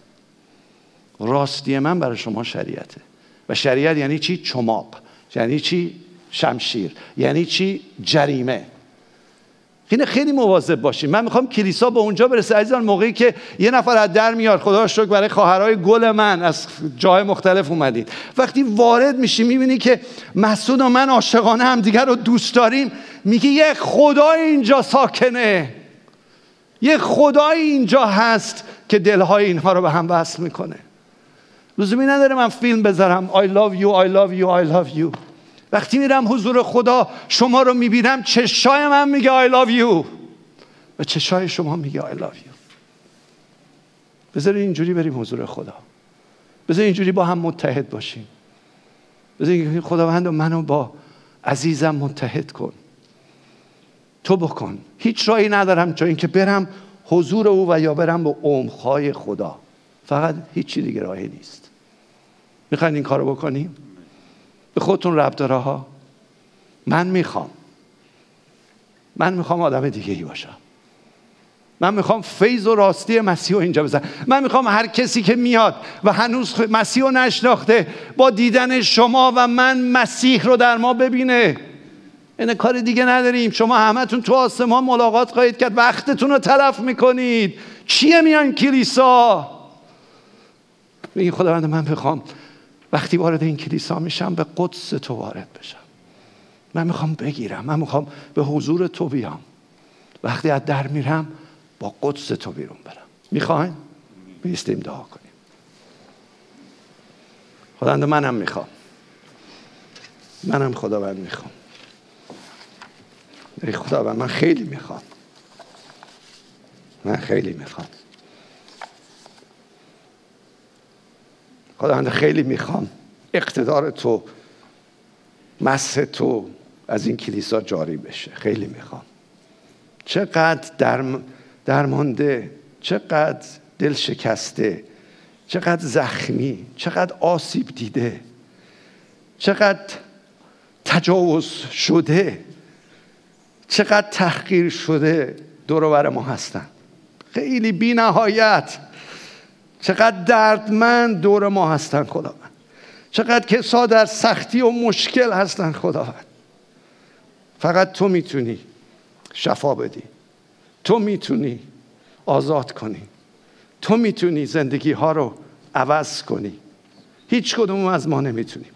راستی من برای شما شریعته. و شریعت یعنی چی؟ چماق. یعنی چی؟ شمشیر. یعنی چی؟ جریمه. این خیلی مواظب باشیم من می‌خوام کلیسا به اونجا برسه. عزیزان موقعی که یه نفر از در میاد خدا شکر برای خواهرای گل من از جای مختلف اومدید. وقتی وارد میشی می‌بینی که مسعود و من عاشقانه هم دیگر رو دوست داریم. میگه یه خدای اینجا ساکنه. یه خدای اینجا هست که دلهای اینها رو به هم وصل می‌کنه. لزومی نداره من فیلم بذارم. I love you I love you I love you. وقتی میرم حضور خدا شما رو می‌بینم چشای من میگه I love you. و چشای شما میگه I love you. بذار اینجوری بریم حضور خدا. بذار اینجوری با هم متحد باشیم. بذار خداوند منو با عزیزم متحد کن. تو بکن. هیچ رایی ندارم جای اینکه برم حضور او و یا برم به عمقهای خدا. فقط هیچی دیگه راهی نیست. می‌خواین این کارو بکنیم؟ به خودتون رب داره ها. من می‌خوام. من می‌خوام آدم دیگه ای باشم. من می‌خوام فیض و راستی مسیح رو اینجا بزنم. من می‌خوام هر کسی که میاد و هنوز مسیح رو نشناخته با دیدن شما و من مسیح رو در ما ببینه. این کار دیگه نداریم. شما همتون تو آسمان ملاقات خواهید کرد. وقتتون رو تلف می‌کنید. چیه میان کلیسا؟ این خداوند من می‌خوام وقتی وارد این کلیسا میشم به قدس تو وارد بشم. من می‌خوام بگیرم من می‌خوام به حضور تو بیام. وقتی از در میرم با قدس تو بیرون برم. می‌خواین؟ بیستیم دعا کنیم. خداوند منم می‌خوام. منم خداوند می‌خوام. ای خداوند من خیلی می‌خوام. من خیلی می‌خوام. خداوند خیلی می‌خوام اقتدار تو مسح تو از این کلیسا جاری بشه. خیلی می‌خوام. چقدر درم درمانده چقدر دل شکسته چقدر زخمی چقدر آسیب دیده چقدر تجاوز شده چقدر تحقیر شده دور ما هستن. خیلی بی نهایت چقدر دردمند دور ما هستن خداوند. چقدر کسا در سختی و مشکل هستن خداوند. فقط تو می‌تونی شفا بدی. تو می‌تونی آزاد کنی. تو می‌تونی زندگی ها رو عوض کنی. هیچ کدوم از ما نمی‌تونیم.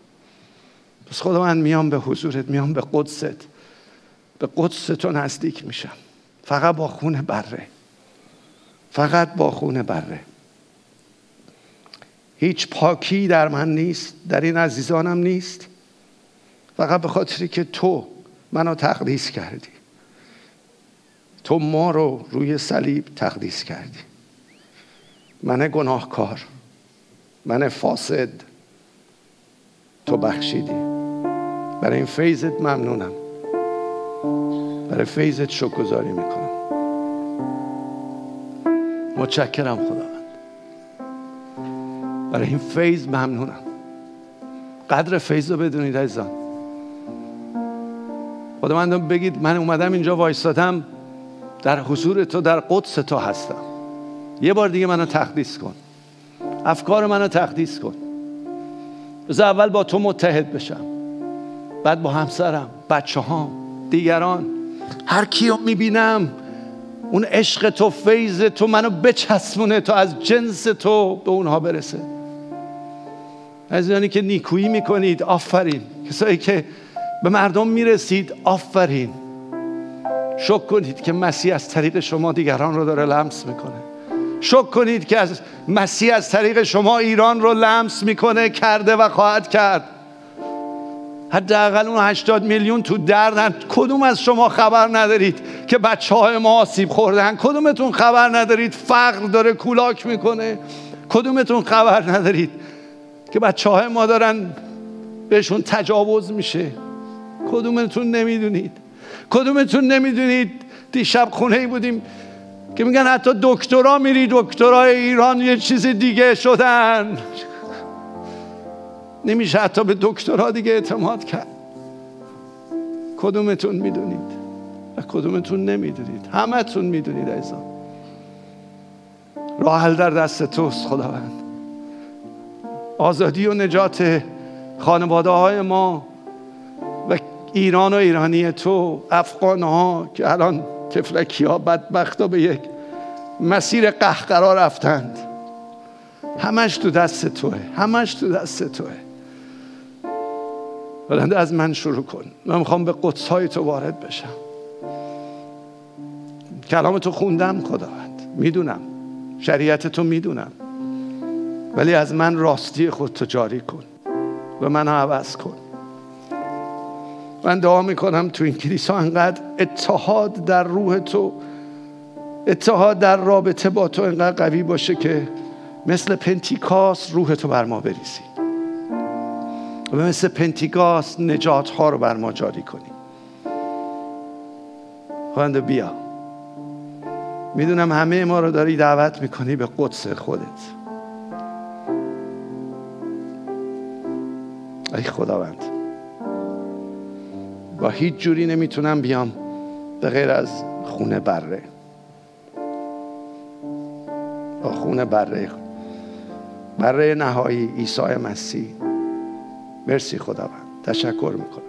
پس خداوند میام به حضورت میام به قدست. به قدس تو نزدیک میشم. فقط با خون بره. فقط با خون بره. هیچ پاکی در من نیست در این عزیزانم نیست. فقط به خاطری که تو منو تقدیس کردی. تو ما رو روی صلیب تقدیس کردی. من گناهکار من فاسد. تو بخشیدی. برای این فیضت ممنونم. برای فیضت شکرگزاری می‌کنم. متشکرم خدا برای این فیض ممنونم. قدر فیض رو بدونید عزیزان. من بگید من اومدم اینجا وایستادم در حضور تو در قدس تو هستم. یه بار دیگه منو تقدیس کن. افکار منو تقدیس کن. بذار اول با تو متحد بشم بعد با همسرم بچه ها دیگران. هر کیو می‌بینم اون عشق تو فیض تو منو بچسبونه تو از جنس تو به اونها برسه. عزیزانی که نیکویی می‌کنید آفرین. کسایی که به مردم می‌رسید آفرین. شک کنید که مسیح از طریق شما دیگران رو داره لمس می‌کنه. شک کنید که از مسیح از طریق شما ایران رو لمس می‌کنه کرده و خواهد کرد. حداقل اون 80 میلیون تو دردن کدوم از شما خبر ندارید که بچه های ما آسیب خوردن. کدومتون خبر ندارید؟ فقر داره کولاک می‌کنه. کدومتون خبر ندارید؟ که بچه های ما دارن بهشون تجاوز میشه. کدومتون نمی‌دونید؟ کدومتون نمی‌دونید؟ دیشب خونه ای بودیم که میگن حتی دکترا میری دکترای ایران یه چیز دیگه شدن. نمیشه حتی به دکترها دیگه اعتماد کرد. کدومتون می‌دونید؟ و کدومتون نمی‌دونید؟ همتون می‌دونید ایزان راه حل در دست توست خداوند. آزادی و نجات خانواده های ما و ایران و ایرانی تو افغان ها که الان تفلکی ها بدبخت ها به یک مسیر قهقرا رفتند. همش تو دست توه همش تو دست توه. بلنده از من شروع کن. من می‌خوام به قدس های تو وارد بشم. کلام تو خوندم خداوند. می‌دونم. شریعت تو می‌دونم. ولی از من راستی خود تو جاری کن و من عوض کن. من دعا می‌کنم تو این کلیسا انقدر اتحاد در روح تو اتحاد در رابطه با تو انقدر قوی باشه که مثل پنتیکاس روح تو بر ما بریزی و مثل پنتیکاس نجات ها رو بر ما جاری کنی. خواهند بیا. می‌دونم همه ما رو داری دعوت می‌کنی به قدس خودت. ای خداوند. با هیچ جوری نمی‌تونم بیام به غیر از خونه بره. با خونه بره. بره نهایی عیسی مسیح. مرسی خداوند. تشکر می‌کنم.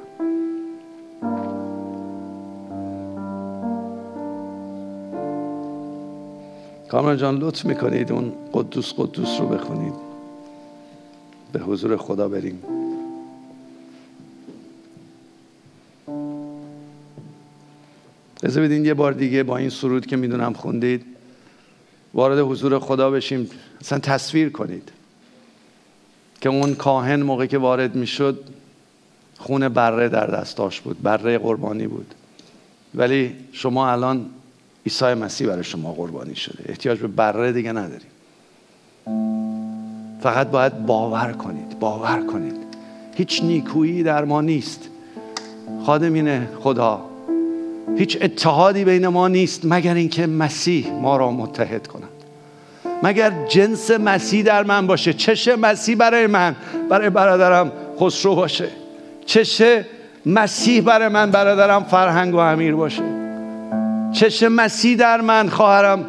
کامران جان لطف می‌کنید اون قدوس قدوس رو بخونید. به حضور خدا بریم. اجازه بدین یه بار دیگه با این سرود که می‌دونم خوندید وارد حضور خدا بشیم. اصلا تصویر کنید که اون کاهن موقعی که وارد می‌شد خون بره در دستاش بود بره قربانی بود. ولی شما الان عیسی مسیح برای شما قربانی شده. احتیاج به بره دیگه نداریم. فقط باید باور کنید باور کنید. هیچ نیکویی در ما نیست. خادمین خدا هیچ اتحادی بین ما نیست مگر اینکه مسیح ما را متحد کند. مگر جنس مسیح در من باشه چش مسیح برای من برای برادرم خسرو باشه. چش مسیح برای من برادرم فرهنگ و امیر باشه. چش مسیح در من خواهرم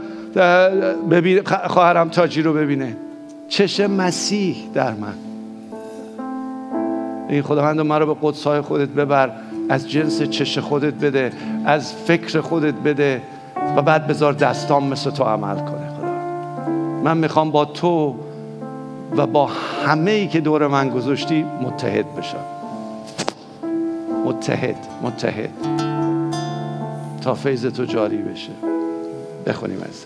خواهرم تاجی رو ببینه. چش مسیح در من. این خداوند ما رو به قدسای خودت ببر. از جنس چش خودت بده از فکر خودت بده و بعد بذار دستام مثل تو عمل کنه خدا. من می‌خوام با تو و با همه ای که دور من گذاشتی متحد بشم. متحد متحد. تا فیض تو جاری بشه. بخونیم از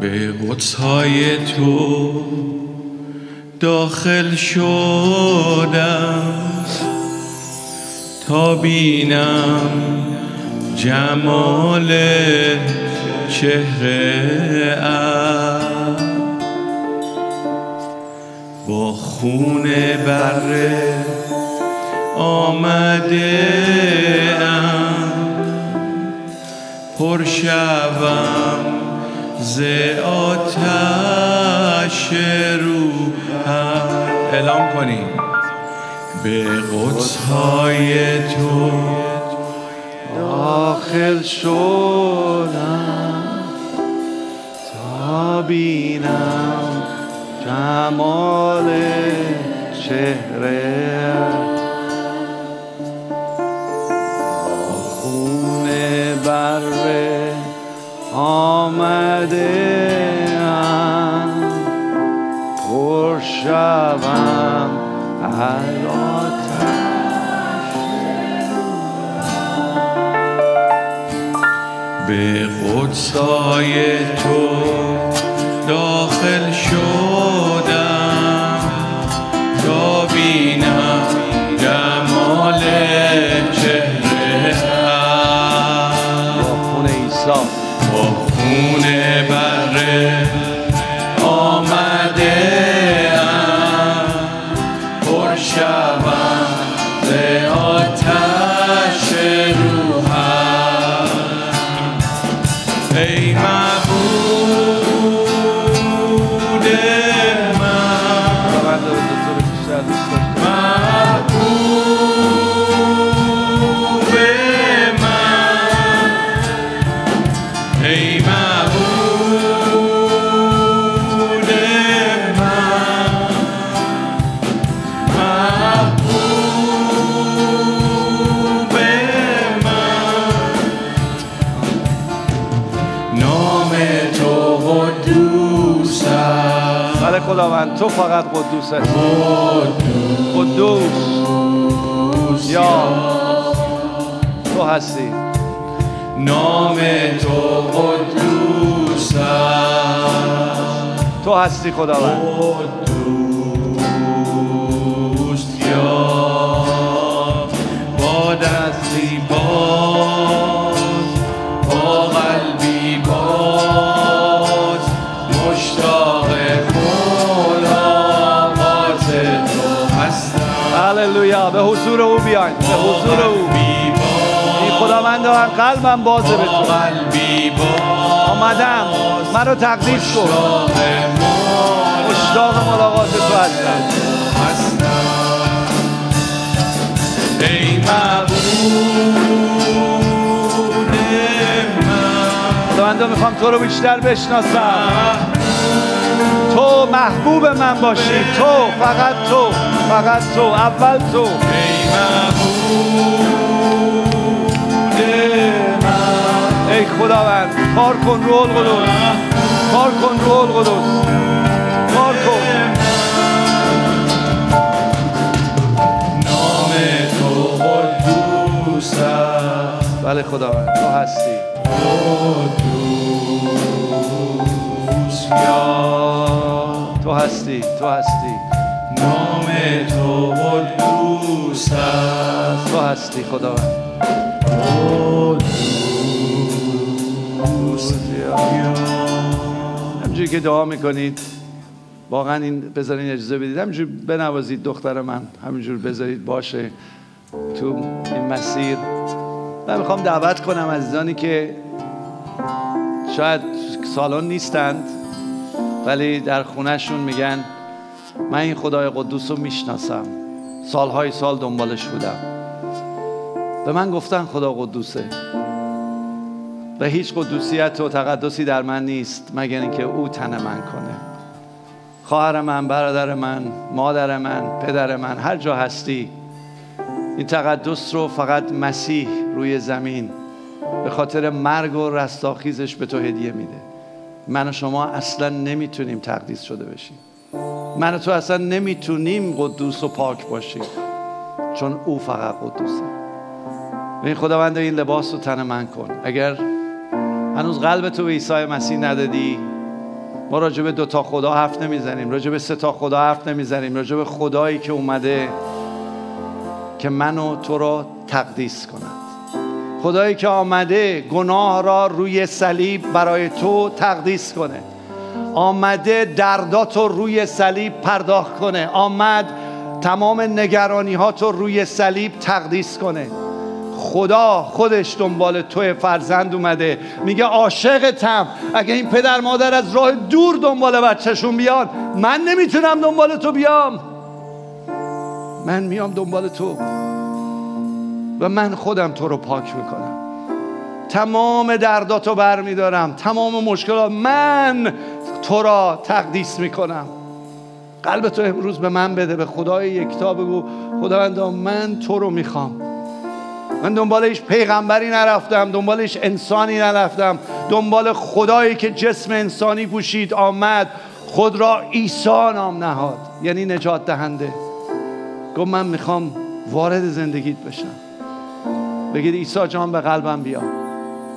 به قدسهای تو داخل شدم تا بینم جمال چهره با خون بره آمده ام. پر ز آتش روحم اعلام کنیم به قدس های تو داخل شدم. تا بینم جمال چهره ام پر شوم از به قدسای تو تو فقط قدوسه قدوس. یا. تو هستی. نام تو قدوس تو هستی خداوند قدوس یا. با دستی باز با قلبی باز مشتاق حضور او بیاین. به حضور او. این خداوند من قلبم بازه به تو. آمدم. مرا تقدیس کن. مشتاق ملاقات تو هستم. ای معبود من. می‌خوام تو رو بیشتر بشناسم. تو محبوب من باشی. تو فقط تو فقط تو اول تو. ای خداوند کار کن رو القدس کار کن رو القدس کار کن. نام تو قدوس است بله خداوند تو هستی. قدوس یا تو هستی تو هستی. نام تو قدوس است تو هستی خداوند. قدوس همجوری که دعا می‌کنید واقعا این بذارین اجازه بدید. همینجور بنوازید دختر من همینجور بذارید باشه تو این مسیر. من می‌خوام دعوت کنم عزیزانی که شاید سالن نیستند ولی در خونهشون میگن من این خدای قدوس رو می‌شناسم. سالهای سال دنبالش بودم. به من گفتن خدا قدوسه. و هیچ قدوسیت و تقدسی در من نیست مگر اینکه او تن من کنه. خواهر من برادر من مادر من پدر من هر جا هستی این تقدس رو فقط مسیح روی زمین به خاطر مرگ و رستاخیزش به تو هدیه میده. من و شما اصلا نمی‌تونیم تقدیس شده بشیم. من تو اصلا نمی‌تونیم قدوس و پاک باشیم. چون او فقط قدوسه. این خداوند این لباس رو تن من کن. اگر هنوز قلب تو به عیسی مسیح ندادی ما راجع به دو تا خدا حرف نمی‌زنیم. راجع سه تا خدا حرف نمی‌زنیم. راجع خدایی که اومده که من و تو را تقدیس کند. خدایی که آمده گناه را روی صلیب برای تو تقدیس کنه. آمده دردات رو روی صلیب پرداخت کنه. آمد تمام نگرانی ها تو روی صلیب تقدیس کنه. خدا خودش دنبال تو فرزند اومده. میگه عاشقتم. اگه این پدر مادر از راه دور دنبال بچهشون بیان من نمی‌تونم دنبال تو بیام. من میام دنبال تو. و من خودم تو رو پاک می‌کنم. تمام درداتو بر میدارم تمام مشکلات. من تو را تقدیس می‌کنم. قلب تو امروز به من بده به خدای یکتا بگو. خداوندا من تو رو می‌خوام. من دنبال هیچ پیغمبری نرفتم دنبال هیچ انسانی نرفتم. دنبال خدایی که جسم انسانی پوشید آمد. خود را عیسی نام نهاد یعنی نجات دهنده. گفت من می‌خوام وارد زندگیت بشم. بگید عیسی جان به قلبم بیا.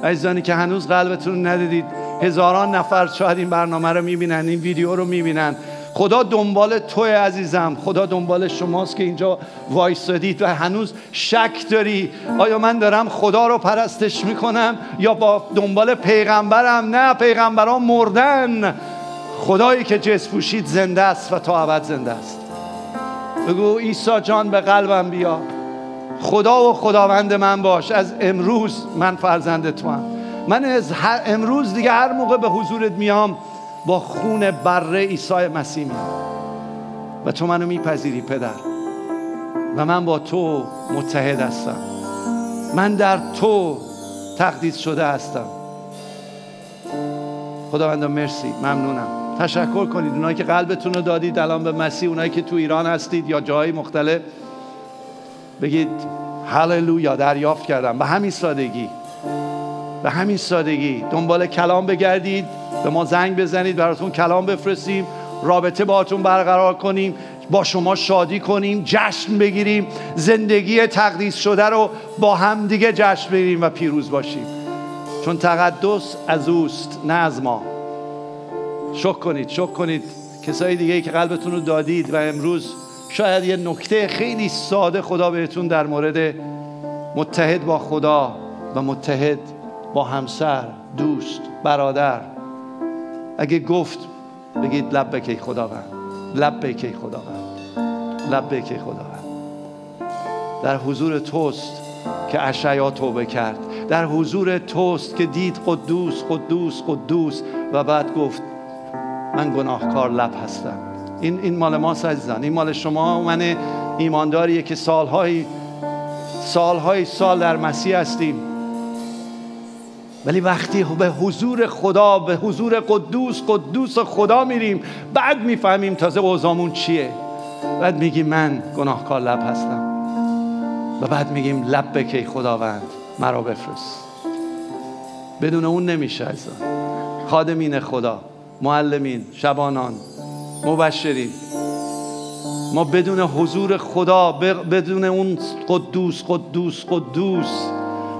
عزیزانی که هنوز قلبتون ندیدید هزاران نفر شاید این برنامه رو می‌بینن این ویدیو رو می‌بینن. خدا دنبال توی عزیزم. خدا دنبال شماست که اینجا وایستادید و هنوز شک داری. آیا من دارم خدا رو پرستش می‌کنم یا با دنبال پیغمبرم؟ نه پیغمبران مردن. خدایی که جس پوشید زنده است و تا ابد زنده است. بگو عیسی جان به قلبم بیا. خدا و خداوند من باش. از امروز من فرزند تو هم. من از امروز دیگه هر موقع به حضورت میام با خون بره عیسی مسیح میام. و تو منو میپذیری پدر. و من با تو متحد هستم. من در تو تقدیس شده هستم. خداوند مرسی. ممنونم. تشکر کنید. اونایی که قلبتون رو دادید الان به مسیح. اونایی که تو ایران هستید یا جای مختلف بگید هللویا دریافت کردم. به همین سادگی. به همین سادگی. دنبال کلام بگردید به ما زنگ بزنید براتون کلام بفرستیم. رابطه باتون برقرار کنیم با شما شادی کنیم جشن بگیریم. زندگی تقدیس شده رو با هم دیگه جشن بگیریم و پیروز باشیم. چون تقدس از اوست نه از ما. شکر کنید شکر کنید. کسایی دیگه ای که قلبتون رو دادید و امروز شاید یه نکته خیلی ساده خدا بهتون در مورد متحد با خدا و متحد با همسر دوست برادر. اگه گفت بگید لب بکی خداوند. لب بکی خداوند. لب بکی خداوند. در حضور توست که اشعیا توبه کرد. در حضور توست که دید قدوس قدوس قدوس و بعد گفت من گناهکار لب هستم. این این مال ما عزیزان. این مال شما من ایمانداریه که سالهای سالهای سال در مسیح هستیم. ولی وقتی به حضور خدا به حضور قدوس قدوس خدا میریم بعد می‌فهمیم تازه اوزامون چیه. بعد میگیم من گناهکار لب هستم. و بعد میگیم لب بکی خداوند؟ مرا بفرست. بدون اون نمیشه عزیزان. خادمین خدا معلمین شبانان مبشرین. ما بدون حضور خدا بدون اون قدوس قدوس قدوس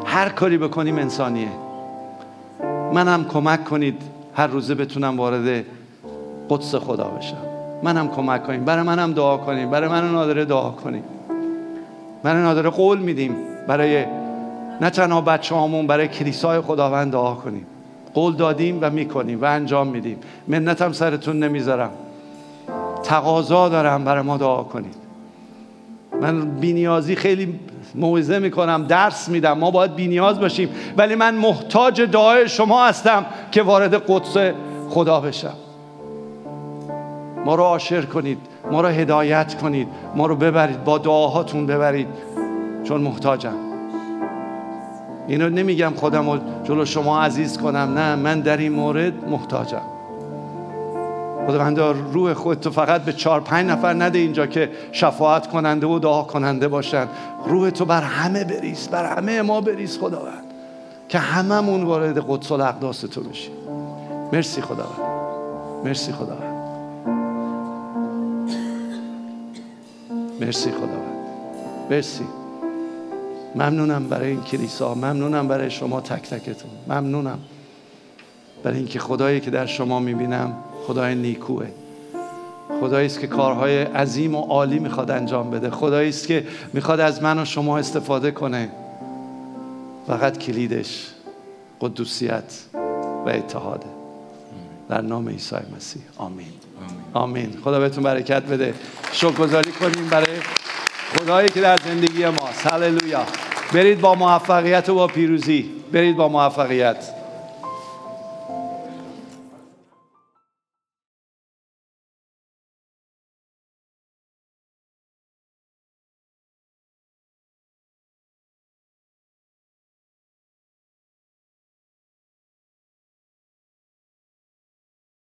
هر کاری بکنیم انسانیه. منم کمک کنید هر روزه بتونم وارد قدس خدا بشم. منم کمک کنیم. برای منم دعا کنیم. برای من نادره دعا کنیم. من نادره قول میدیم. برای نه تنها بچه همون برای کلیسای خداوند دعا کنیم. قول دادیم و می‌کنیم و انجام میدیم. منتم سرتون نمی‌ذارم. تقاضا دارم برای ما دعا کنید. من بینیازی خیلی موعظه می‌کنم درس میدم ما باید بینیاز باشیم. ولی من محتاج دعای شما هستم که وارد قدس خدا بشم. ما رو عاشر کنید ما رو هدایت کنید ما رو ببرید با دعاهاتون ببرید. چون محتاجم. اینو نمیگم خودم رو جلو شما عزیز کنم نه من در این مورد محتاجم. خداوند روح خود تو فقط به چهار پنج نفر نده اینجا که شفاعت کننده و دعا کننده باشن. روح تو بر همه بریز بر همه ما بریز خداوند که هممون وارد قدس الاقداس تو بشیم. مرسی خداوند مرسی خداوند. مرسی خداوند مرسی. ممنونم برای این کلیسا ممنونم برای شما تک تکتون. ممنونم برای اینکه خدایی که در شما می‌بینم خدای نیکوه. خدایی است که کارهای عظیم و عالی می‌خواد انجام بده. خدایی است که می‌خواد از من و شما استفاده کنه. فقط کلیدش قدوسیت و اتحاده. در نام عیسی مسیح. آمین. آمین. خدا بهتون برکت بده. شکرگزاری کنیم برای خدایی که در زندگی ماست. هللویا. برید با موفقیت و با پیروزی. برید با موفقیت.